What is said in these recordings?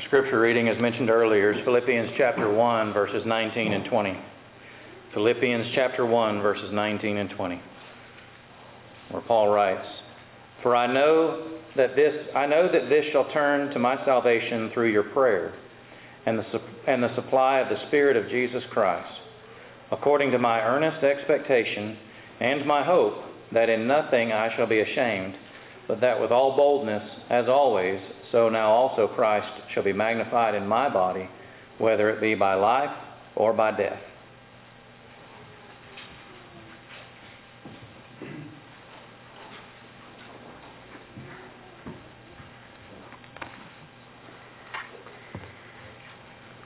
Our scripture reading, as mentioned earlier, is Philippians chapter 1, verses 19 and 20. Philippians chapter 1, verses 19 and 20, where Paul writes, For I know that this I know that this shall turn to my salvation through your prayer and the, and the supply of the Spirit of Jesus Christ, according to my earnest expectation and my hope that in nothing I shall be ashamed, but that with all boldness, as always, so now also Christ shall be magnified in my body, whether it be by life or by death.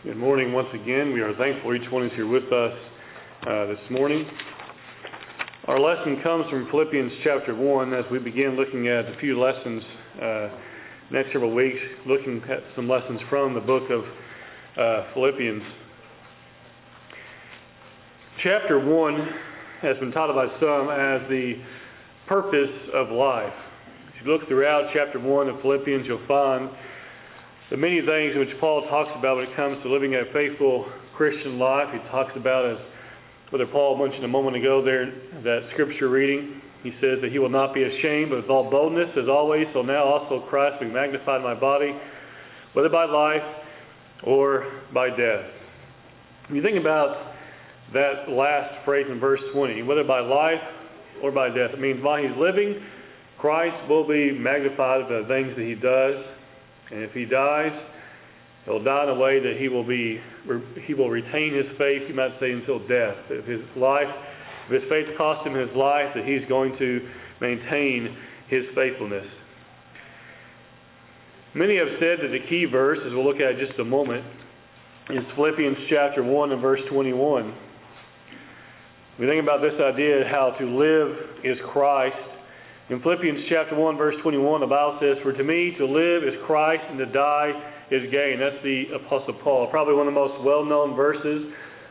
Good morning once again. We are thankful each one is here with us uh, this morning. Our lesson comes from Philippians chapter 1 as we begin looking at a few lessons uh, next several weeks, looking at some lessons from the book of uh, Philippians. Chapter 1 has been titled by some as the purpose of life. If you look throughout chapter 1 of Philippians, you'll find the many things which Paul talks about when it comes to living a faithful Christian life. He talks about, as Brother Paul mentioned a moment ago there, that scripture reading. He says that he will not be ashamed, but with all boldness, as always, so now also Christ be magnified in my body, whether by life or by death. When you think about that last phrase in verse 20, whether by life or by death, it means while he's living, Christ will be magnified by the things that he does. And if he dies, he'll die in a way that he will be he will retain his faith, you might say, until death. If his life if his faith cost him his life, that he's going to maintain his faithfulness. Many have said that the key verse, as we'll look at in just a moment, is Philippians chapter 1 and verse 21. We think about this idea of how to live is Christ in Philippians chapter 1, verse 21, the Bible says, For to me to live is Christ, and to die is gain. That's the Apostle Paul. Probably one of the most well known verses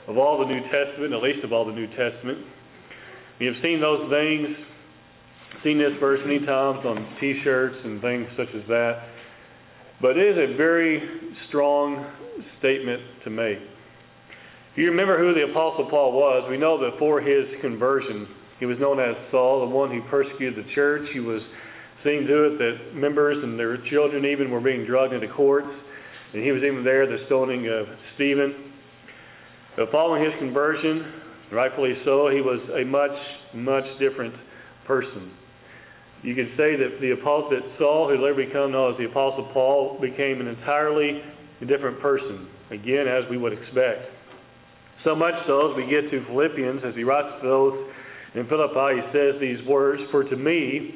of all the New Testament, at least of all the New Testament. Have seen those things, seen this verse many times on t shirts and things such as that. But it is a very strong statement to make. If you remember who the Apostle Paul was, we know that for his conversion, he was known as Saul, the one who persecuted the church. He was seeing to it that members and their children even were being dragged into courts. And he was even there, the stoning of Stephen. But following his conversion, rightfully so, he was a much, much different person. You could say that the apostle Saul, who later became known as the Apostle Paul, became an entirely different person. Again, as we would expect. So much so as we get to Philippians, as he writes to those in Philippi, he says these words For to me,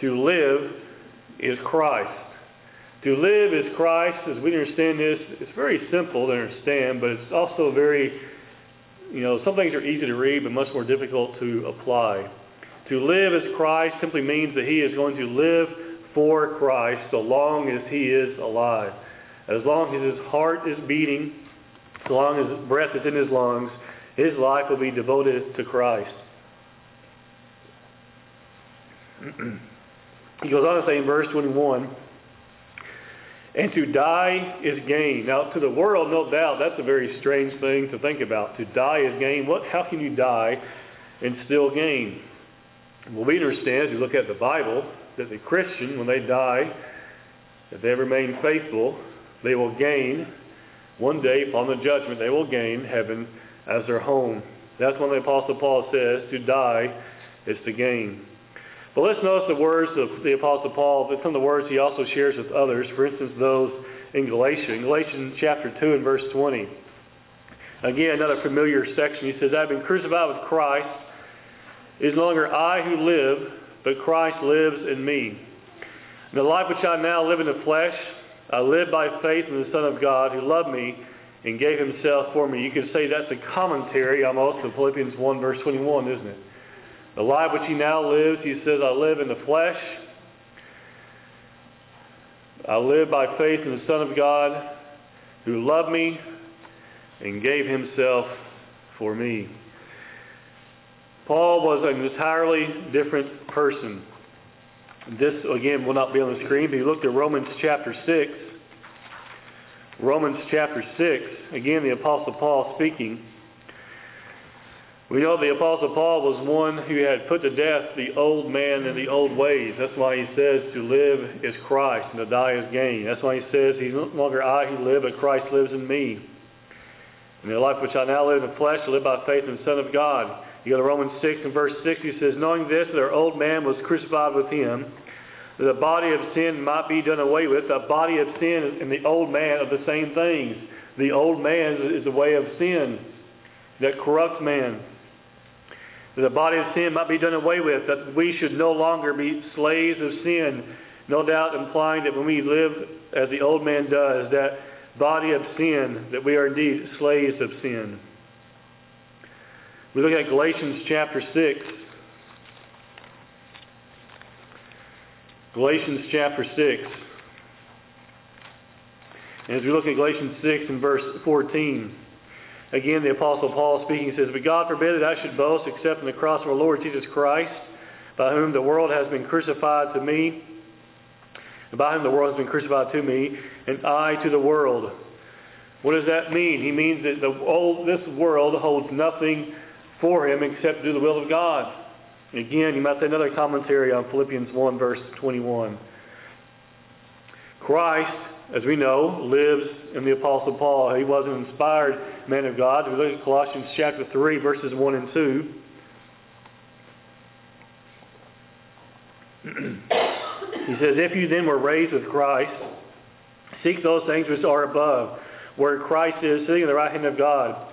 to live is Christ. To live is Christ, as we understand this, it's very simple to understand, but it's also very, you know, some things are easy to read, but much more difficult to apply. To live as Christ simply means that he is going to live for Christ so long as he is alive. As long as his heart is beating, so long as breath is in his lungs, his life will be devoted to Christ. he goes on to say in verse 21 and to die is gain. Now, to the world, no doubt, that's a very strange thing to think about. To die is gain. What? How can you die and still gain? Well, we understand, as we look at the Bible, that the Christian, when they die, if they remain faithful, they will gain one day upon the judgment. They will gain heaven as their home. That's when the Apostle Paul says to die is to gain. But let's notice the words of the Apostle Paul, but some of the words he also shares with others, for instance, those in Galatia. In Galatians chapter 2 and verse 20. Again, another familiar section. He says, I've been crucified with Christ. It is no longer I who live, but Christ lives in me. The life which I now live in the flesh, I live by faith in the Son of God who loved me and gave himself for me. You could say that's a commentary almost of Philippians 1, verse 21, isn't it? The life which he now lives, he says, I live in the flesh. I live by faith in the Son of God who loved me and gave himself for me. Paul was an entirely different person. This, again, will not be on the screen, but you look at Romans chapter 6. Romans chapter 6, again, the Apostle Paul speaking. We know the Apostle Paul was one who had put to death the old man and the old ways. That's why he says to live is Christ and to die is gain. That's why he says he's no longer I who live, but Christ lives in me. And the life which I now live in the flesh, I live by faith in the Son of God. You go to Romans 6 and verse 6, he says, Knowing this, that our old man was crucified with him, that the body of sin might be done away with. The body of sin and the old man are the same things. The old man is the way of sin that corrupts man that the body of sin might be done away with, that we should no longer be slaves of sin. No doubt implying that when we live as the old man does, that body of sin, that we are indeed slaves of sin. We look at Galatians chapter 6. Galatians chapter 6. And as we look at Galatians 6 and verse 14, Again, the Apostle Paul speaking says, But God forbid that I should boast except in the cross of our Lord Jesus Christ, by whom the world has been crucified to me, and by whom the world has been crucified to me, and I to the world. What does that mean? He means that the old, this world holds nothing for him except to do the will of God. Again, you might say another commentary on Philippians 1, verse 21. Christ as we know, lives in the Apostle Paul. He was an inspired man of God. We look at Colossians chapter 3, verses 1 and 2. he says, If you then were raised with Christ, seek those things which are above, where Christ is sitting at the right hand of God.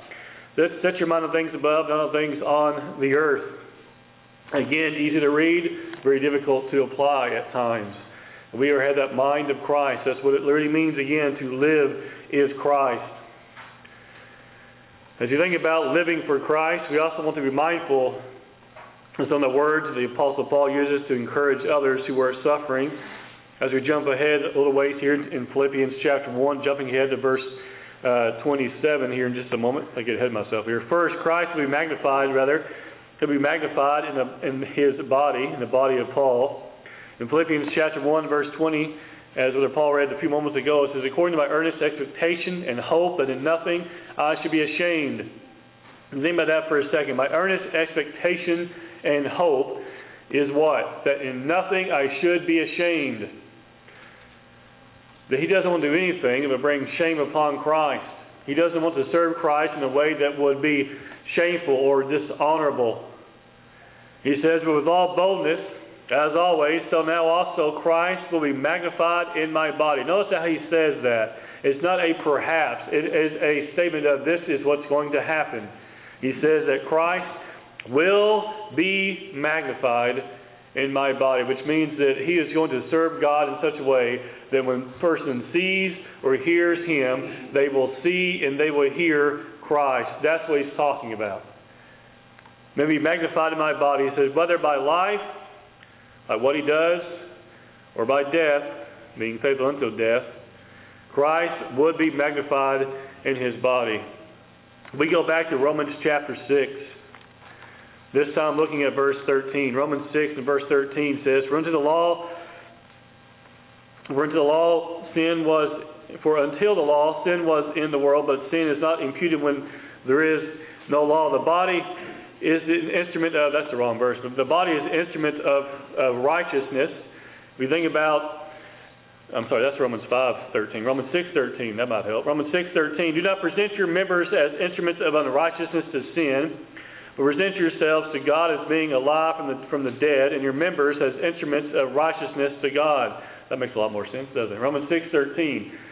Set your mind on things above, not on things on the earth. Again, easy to read, very difficult to apply at times. We are have that mind of Christ. That's what it literally means again to live is Christ. As you think about living for Christ, we also want to be mindful of some of the words the Apostle Paul uses to encourage others who are suffering. As we jump ahead a little ways here in Philippians chapter 1, jumping ahead to verse uh, 27 here in just a moment. I get ahead of myself here. First, Christ will be magnified, rather, he'll be magnified in, the, in his body, in the body of Paul. In Philippians chapter 1, verse 20, as Brother Paul read a few moments ago, it says, According to my earnest expectation and hope that in nothing I should be ashamed. And think about that for a second. My earnest expectation and hope is what? That in nothing I should be ashamed. That he doesn't want to do anything that would bring shame upon Christ. He doesn't want to serve Christ in a way that would be shameful or dishonorable. He says, But with all boldness, as always, so now also Christ will be magnified in my body. Notice how he says that. It's not a perhaps, it is a statement of this is what's going to happen. He says that Christ will be magnified in my body, which means that he is going to serve God in such a way that when a person sees or hears him, they will see and they will hear Christ. That's what he's talking about. Maybe magnified in my body. He says, whether by life by what he does or by death, being faithful until death, Christ would be magnified in his body. We go back to Romans chapter 6. This time looking at verse 13. Romans 6 and verse 13 says, For unto the law, for unto the law sin was, for until the law sin was in the world, but sin is not imputed when there is no law. Of the body is an instrument of, that's the wrong verse, but the body is an instrument of, of righteousness. We think about, I'm sorry, that's Romans 5 13. Romans 6 13, that might help. Romans 6 13, do not present your members as instruments of unrighteousness to sin, but present yourselves to God as being alive from the, from the dead, and your members as instruments of righteousness to God. That makes a lot more sense, doesn't it? Romans 6 13.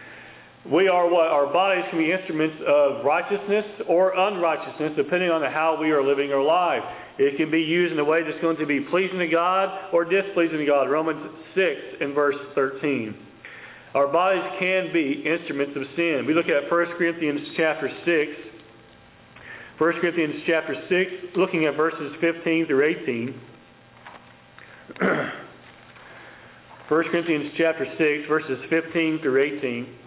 We are what? Our bodies can be instruments of righteousness or unrighteousness, depending on how we are living our life. It can be used in a way that's going to be pleasing to God or displeasing to God. Romans 6 and verse 13. Our bodies can be instruments of sin. We look at 1 Corinthians chapter 6. 1 Corinthians chapter 6, looking at verses 15 through 18. 1 Corinthians chapter 6, verses 15 through 18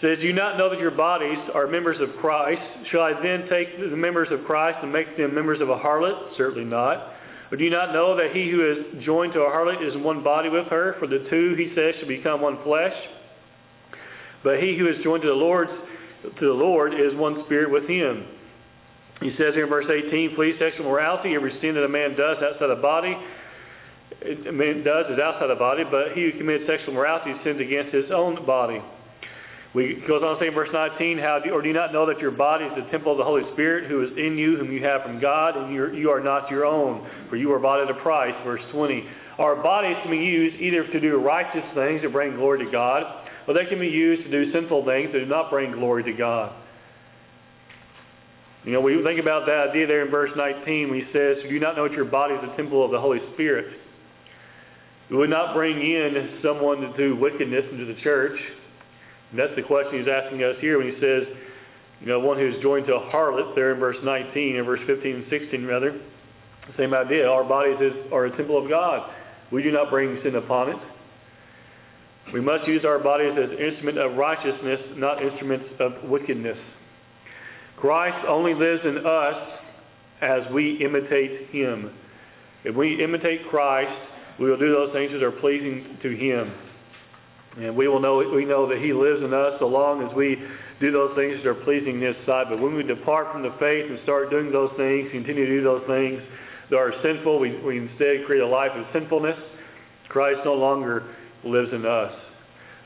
says, Do you not know that your bodies are members of Christ? Shall I then take the members of Christ and make them members of a harlot? Certainly not. Or do you not know that he who is joined to a harlot is one body with her? For the two, he says, shall become one flesh. But he who is joined to the Lord's to the Lord is one spirit with him. He says here in verse 18, flee sexual morality. Every sin that a man does outside the body, a man does is outside the body, but he who commits sexual morality sins against his own body. We goes on to say in verse 19, how do, or do you not know that your body is the temple of the Holy Spirit who is in you, whom you have from God, and you're, you are not your own, for you are bought at a price. Verse 20. Our bodies can be used either to do righteous things that bring glory to God, or they can be used to do sinful things that do not bring glory to God. You know, we think about that idea there in verse 19 when he says, Do you not know that your body is the temple of the Holy Spirit? We would not bring in someone to do wickedness into the church. And that's the question he's asking us here when he says, you know, one who's joined to a harlot there in verse 19 and verse 15 and 16 rather. Same idea. Our bodies are a temple of God. We do not bring sin upon it. We must use our bodies as instrument of righteousness, not instruments of wickedness. Christ only lives in us as we imitate him. If we imitate Christ, we will do those things that are pleasing to him. And we will know we know that He lives in us so long as we do those things that are pleasing in His sight. But when we depart from the faith and start doing those things, continue to do those things that are sinful, we, we instead create a life of sinfulness. Christ no longer lives in us.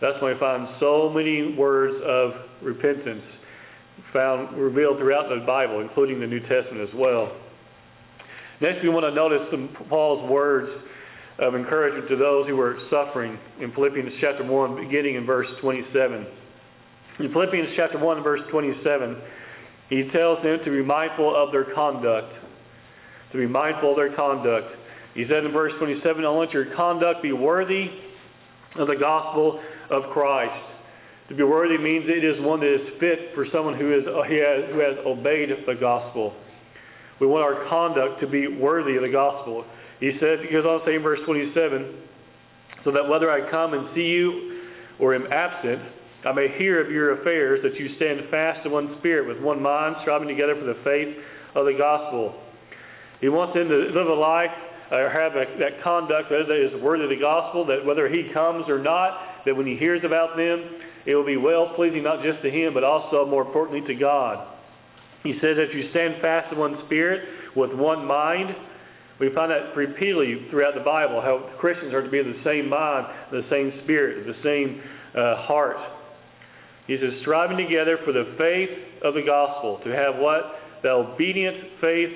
That's why we find so many words of repentance found revealed throughout the Bible, including the New Testament as well. Next, we want to notice some Paul's words of encouragement to those who were suffering in Philippians chapter 1, beginning in verse 27. In Philippians chapter 1, verse 27, he tells them to be mindful of their conduct. To be mindful of their conduct. He said in verse 27, I want your conduct be worthy of the gospel of Christ. To be worthy means it is one that is fit for someone who, is, who, has, who has obeyed the gospel. We want our conduct to be worthy of the gospel. He says, he goes on to say in verse 27, so that whether I come and see you or am absent, I may hear of your affairs, that you stand fast in one spirit, with one mind, striving together for the faith of the gospel. He wants them to live a life uh, or have a, that conduct that is worthy of the gospel, that whether he comes or not, that when he hears about them, it will be well pleasing not just to him, but also, more importantly, to God. He says that you stand fast in one spirit, with one mind, we find that repeatedly throughout the Bible how Christians are to be of the same mind, the same spirit, the same uh, heart. He says, striving together for the faith of the gospel, to have what? The obedient faith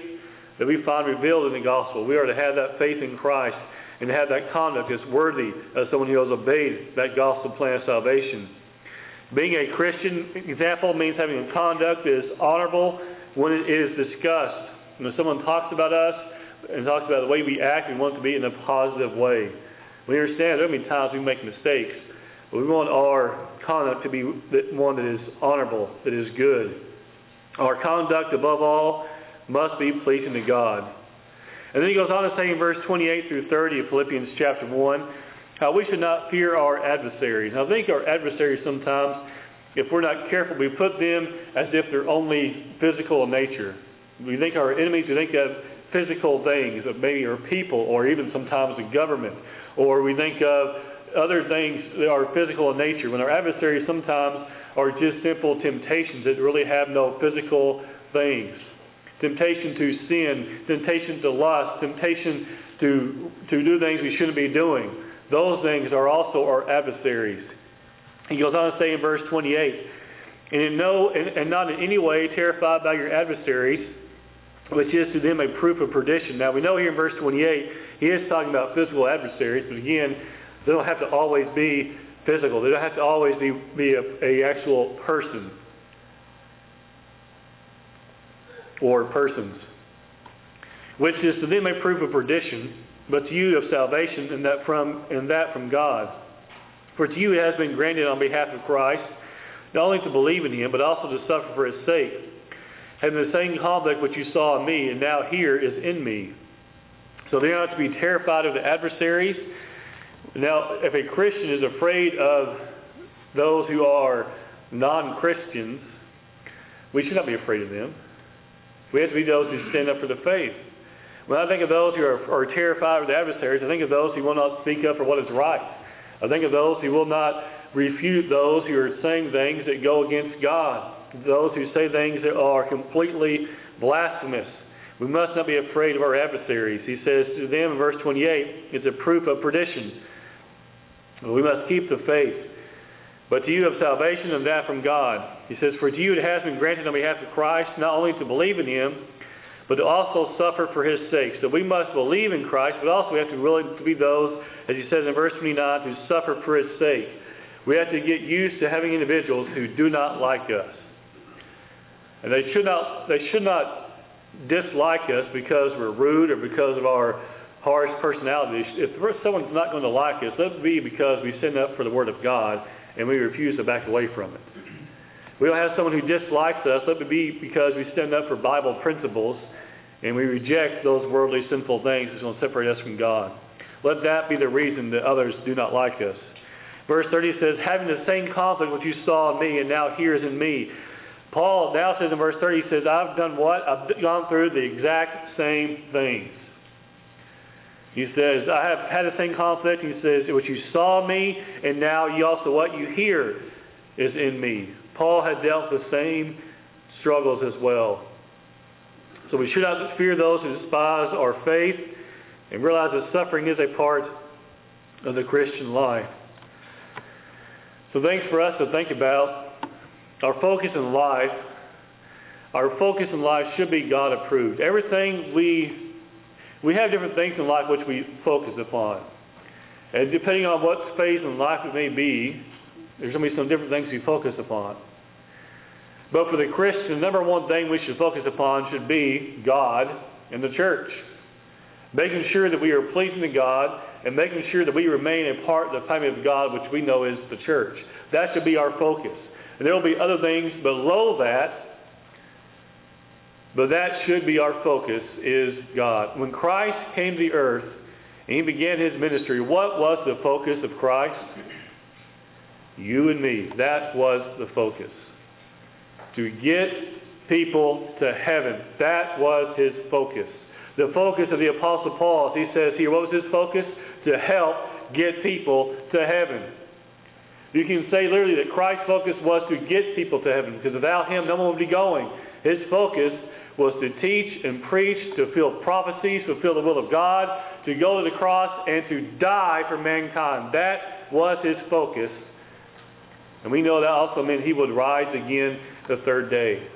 that we find revealed in the gospel. We are to have that faith in Christ and have that conduct that's worthy of someone who has obeyed that gospel plan of salvation. Being a Christian example means having a conduct that is honorable when it is discussed. When someone talks about us, and talks about the way we act, we want it to be in a positive way. We understand there are many times we make mistakes, but we want our conduct to be one that is honorable, that is good. Our conduct, above all, must be pleasing to God. And then he goes on to say in verse 28 through 30 of Philippians chapter 1 how we should not fear our adversaries. Now, I think our adversaries sometimes, if we're not careful, we put them as if they're only physical in nature. We think our enemies, we think of physical things, maybe or people, or even sometimes the government, or we think of other things that are physical in nature. When our adversaries sometimes are just simple temptations that really have no physical things. Temptation to sin, temptation to lust, temptation to, to do things we shouldn't be doing. Those things are also our adversaries. He goes on to say in verse 28, and in no and, and not in any way terrified by your adversaries, which is to them a proof of perdition. Now we know here in verse 28, he is talking about physical adversaries, but again, they don't have to always be physical. They don't have to always be, be a, a actual person or persons. Which is to them a proof of perdition, but to you of salvation, and that from and that from God. For to you it has been granted on behalf of Christ, not only to believe in him, but also to suffer for his sake having the same conduct which you saw in me, and now here is in me. So they are not to be terrified of the adversaries. Now, if a Christian is afraid of those who are non Christians, we should not be afraid of them. We have to be those who stand up for the faith. When I think of those who are, are terrified of the adversaries, I think of those who will not speak up for what is right. I think of those who will not refute those who are saying things that go against God, those who say things that are completely blasphemous. We must not be afraid of our adversaries. He says to them in verse 28, it's a proof of perdition. We must keep the faith. But to you of salvation and that from God. He says, For to you it has been granted on behalf of Christ not only to believe in him, but to also suffer for his sake. So we must believe in Christ, but also we have to to be those, as he says in verse 29, who suffer for his sake. We have to get used to having individuals who do not like us. And they should not they should not dislike us because we're rude or because of our harsh personality. If someone's not going to like us, let it be because we stand up for the Word of God and we refuse to back away from it. We don't have someone who dislikes us. Let it be because we stand up for Bible principles and we reject those worldly sinful things that's going to separate us from God. Let that be the reason that others do not like us. Verse 30 says, having the same conflict which you saw in me and now here is in me. Paul now says in verse 30, he says, I've done what? I've gone through the exact same things. He says, I have had the same conflict. He says, what you saw me, and now you also what you hear is in me. Paul had dealt the same struggles as well. So we should not fear those who despise our faith and realize that suffering is a part of the Christian life. So things for us to think about. Our focus in life, our focus in life should be God approved. Everything we we have different things in life which we focus upon. And depending on what phase in life it may be, there's going to be some different things we focus upon. But for the Christian, the number one thing we should focus upon should be God and the church. Making sure that we are pleasing to God and making sure that we remain a part of the family of God, which we know is the church. That should be our focus. And there will be other things below that but that should be our focus is God. When Christ came to the earth and he began his ministry, what was the focus of Christ? You and me. That was the focus. To get people to heaven. That was his focus. The focus of the Apostle Paul, as he says here, what was his focus? To help get people to heaven. You can say literally that Christ's focus was to get people to heaven, because without him, no one would be going. His focus was to teach and preach, to fulfill prophecies, fulfill the will of God, to go to the cross, and to die for mankind. That was his focus. And we know that also meant he would rise again the third day.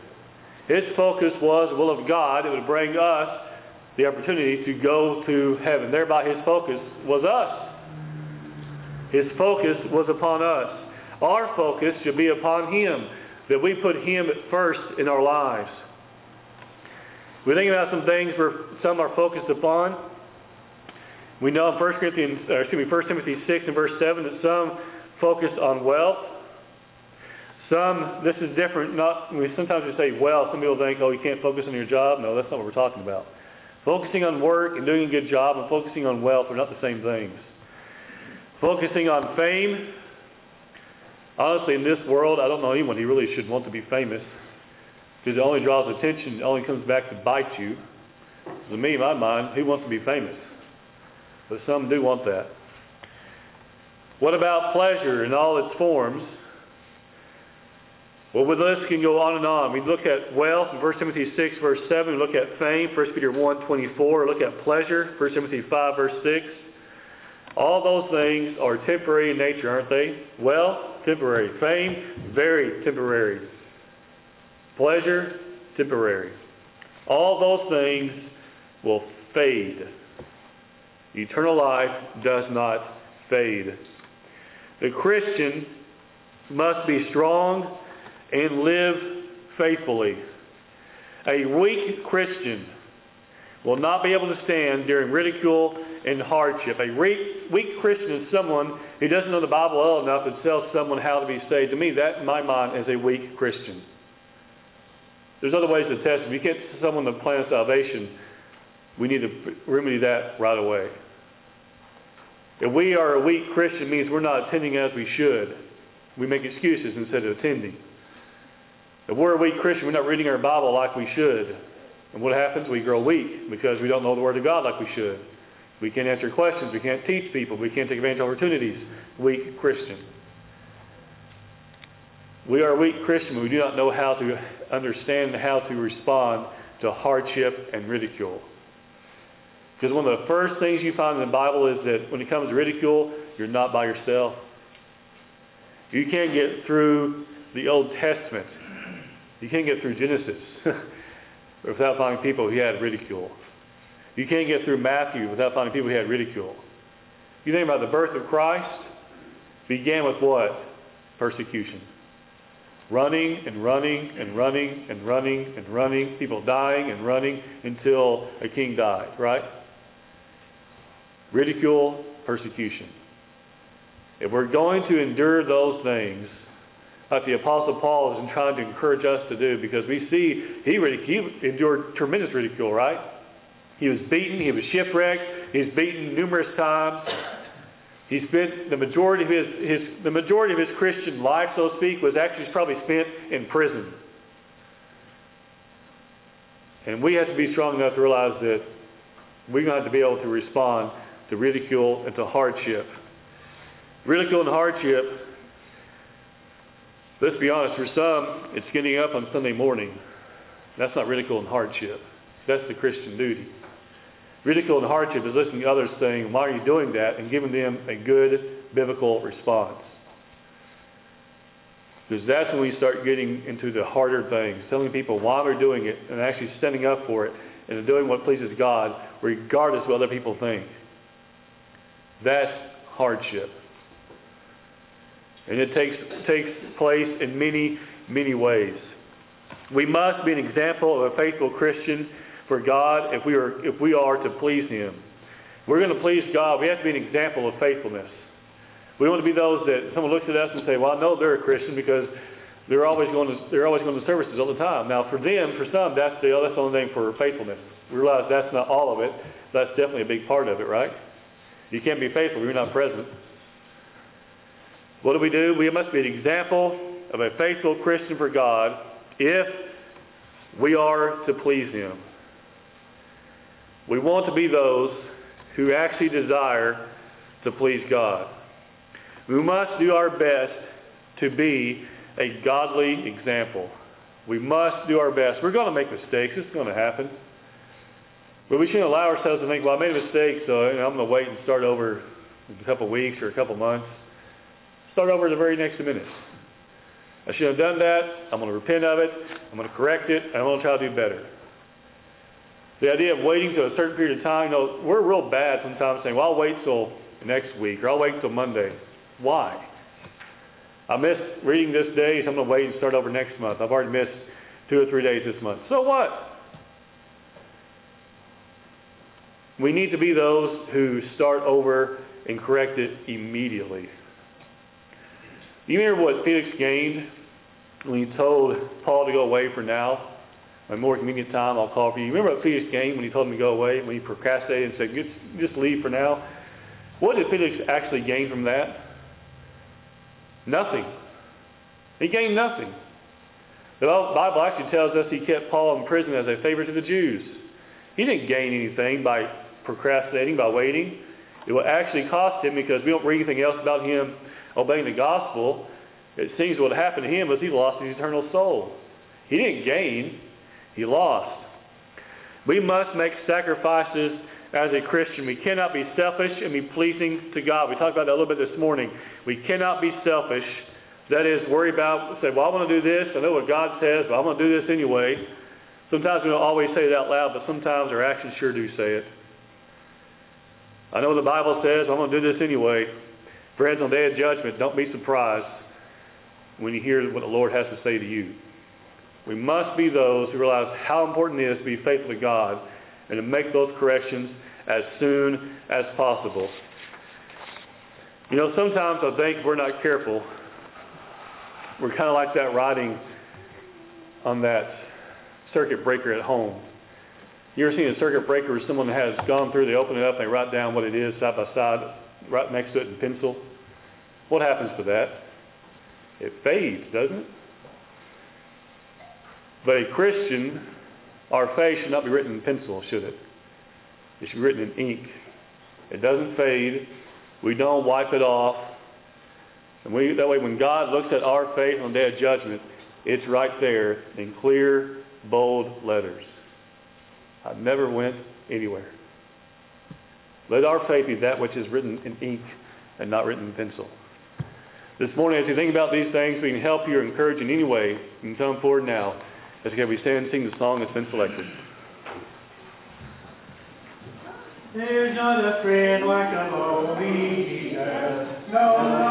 His focus was the will of God. It would bring us the opportunity to go to heaven. Thereby, his focus was us. His focus was upon us. Our focus should be upon him, that we put him first in our lives. We think about some things where some are focused upon. We know in 1 Corinthians, or excuse me, 1 Timothy 6 and verse 7 that some focus on wealth. Some, this is different. Not, we sometimes we say wealth. Some people think, oh, you can't focus on your job. No, that's not what we're talking about. Focusing on work and doing a good job and focusing on wealth are not the same things. Focusing on fame. Honestly, in this world, I don't know anyone who really should want to be famous because it only draws attention, it only comes back to bite you. To me, in my mind, who wants to be famous? But some do want that. What about pleasure in all its forms? Well, the list can go on and on. We look at wealth in 1 Timothy 6, verse 7. We look at fame, 1 Peter 1, 24. We look at pleasure, 1 Timothy 5, verse 6. All those things are temporary in nature, aren't they? Wealth, temporary. Fame, very temporary. Pleasure, temporary. All those things will fade. Eternal life does not fade. The Christian must be strong and live faithfully. A weak Christian will not be able to stand during ridicule and hardship. A weak, Christian is someone who doesn't know the Bible well enough to tell someone how to be saved. To me, that, in my mind, is a weak Christian. There's other ways to test. If you can't someone the plan of salvation, we need to remedy that right away. If we are a weak Christian, means we're not attending as we should. We make excuses instead of attending. If we're a weak Christian, we're not reading our Bible like we should. And what happens? We grow weak because we don't know the Word of God like we should. We can't answer questions. We can't teach people. We can't take advantage of opportunities. Weak Christian. We are weak Christians. We do not know how to understand how to respond to hardship and ridicule. Because one of the first things you find in the Bible is that when it comes to ridicule, you're not by yourself. You can't get through the Old Testament. You can't get through Genesis without finding people who had ridicule. You can't get through Matthew without finding people who had ridicule. You think about the birth of Christ, began with what? Persecution. Running and running and running and running and running, people dying and running until a king died, right? Ridicule, persecution. If we're going to endure those things, like the Apostle Paul is trying to encourage us to do, because we see he, he endured tremendous ridicule, right? He was beaten, he was shipwrecked, he was beaten numerous times. He spent the majority of his, his the majority of his Christian life, so to speak, was actually probably spent in prison. And we have to be strong enough to realize that we're going to have to be able to respond to ridicule and to hardship. Ridicule and hardship, let's be honest, for some, it's getting up on Sunday morning. That's not ridicule and hardship. That's the Christian duty. Ridicule and hardship is listening to others saying, Why are you doing that? and giving them a good biblical response. Because that's when we start getting into the harder things, telling people why we're doing it and actually standing up for it and doing what pleases God, regardless of what other people think. That's hardship. And it takes, takes place in many, many ways. We must be an example of a faithful Christian for God if we are if we are to please Him. If we're going to please God. We have to be an example of faithfulness. We want to be those that someone looks at us and say, "Well, I know they're a Christian because they're always going to they're always going to services all the time." Now, for them, for some, that's the that's the only thing for faithfulness. We realize that's not all of it. That's definitely a big part of it, right? You can't be faithful if you're not present. What do we do? We must be an example of a faithful Christian for God if we are to please Him. We want to be those who actually desire to please God. We must do our best to be a godly example. We must do our best. We're going to make mistakes. It's going to happen. But we shouldn't allow ourselves to think, well, I made a mistake, so I'm going to wait and start over in a couple of weeks or a couple of months. Start over the very next minute. I should have done that. I'm going to repent of it. I'm going to correct it. I'm going to try to do better. The idea of waiting to a certain period of time, you know, we're real bad sometimes saying, well, I'll wait till next week or I'll wait till Monday. Why? I missed reading this day, so I'm going to wait and start over next month. I've already missed two or three days this month. So what? We need to be those who start over and correct it immediately. You remember what Felix gained when he told Paul to go away for now? a more convenient time, I'll call for you. Remember at Felix game when he told him to go away, when he procrastinated and said, just leave for now? What did Felix actually gain from that? Nothing. He gained nothing. The Bible actually tells us he kept Paul in prison as a favor to the Jews. He didn't gain anything by procrastinating, by waiting. It will actually cost him because we don't read anything else about him obeying the gospel. It seems what happened to him was he lost his eternal soul. He didn't gain, he lost. We must make sacrifices as a Christian. We cannot be selfish and be pleasing to God. We talked about that a little bit this morning. We cannot be selfish. That is, worry about, say, well, I want to do this. I know what God says, but I'm going to do this anyway. Sometimes we don't always say it out loud, but sometimes our actions sure do say it. I know the Bible says, I'm going to do this anyway. Friends, on the day of judgment, don't be surprised when you hear what the Lord has to say to you. We must be those who realize how important it is to be faithful to God and to make those corrections as soon as possible. You know, sometimes I think we're not careful, we're kind of like that riding on that circuit breaker at home. You ever seen a circuit breaker where someone has gone through, they open it up, and they write down what it is side by side, right next to it in pencil? What happens to that? It fades, doesn't it? But a Christian, our faith should not be written in pencil, should it? It should be written in ink. It doesn't fade. We don't wipe it off. And we, that way, when God looks at our faith on the day of judgment, it's right there in clear, bold letters. I never went anywhere. Let our faith be that which is written in ink and not written in pencil. This morning, as you think about these things, we can help you or encourage in any way. You can come forward now as we stand and sing the song that's been selected. There's not a friend like a lowly Jesus. No.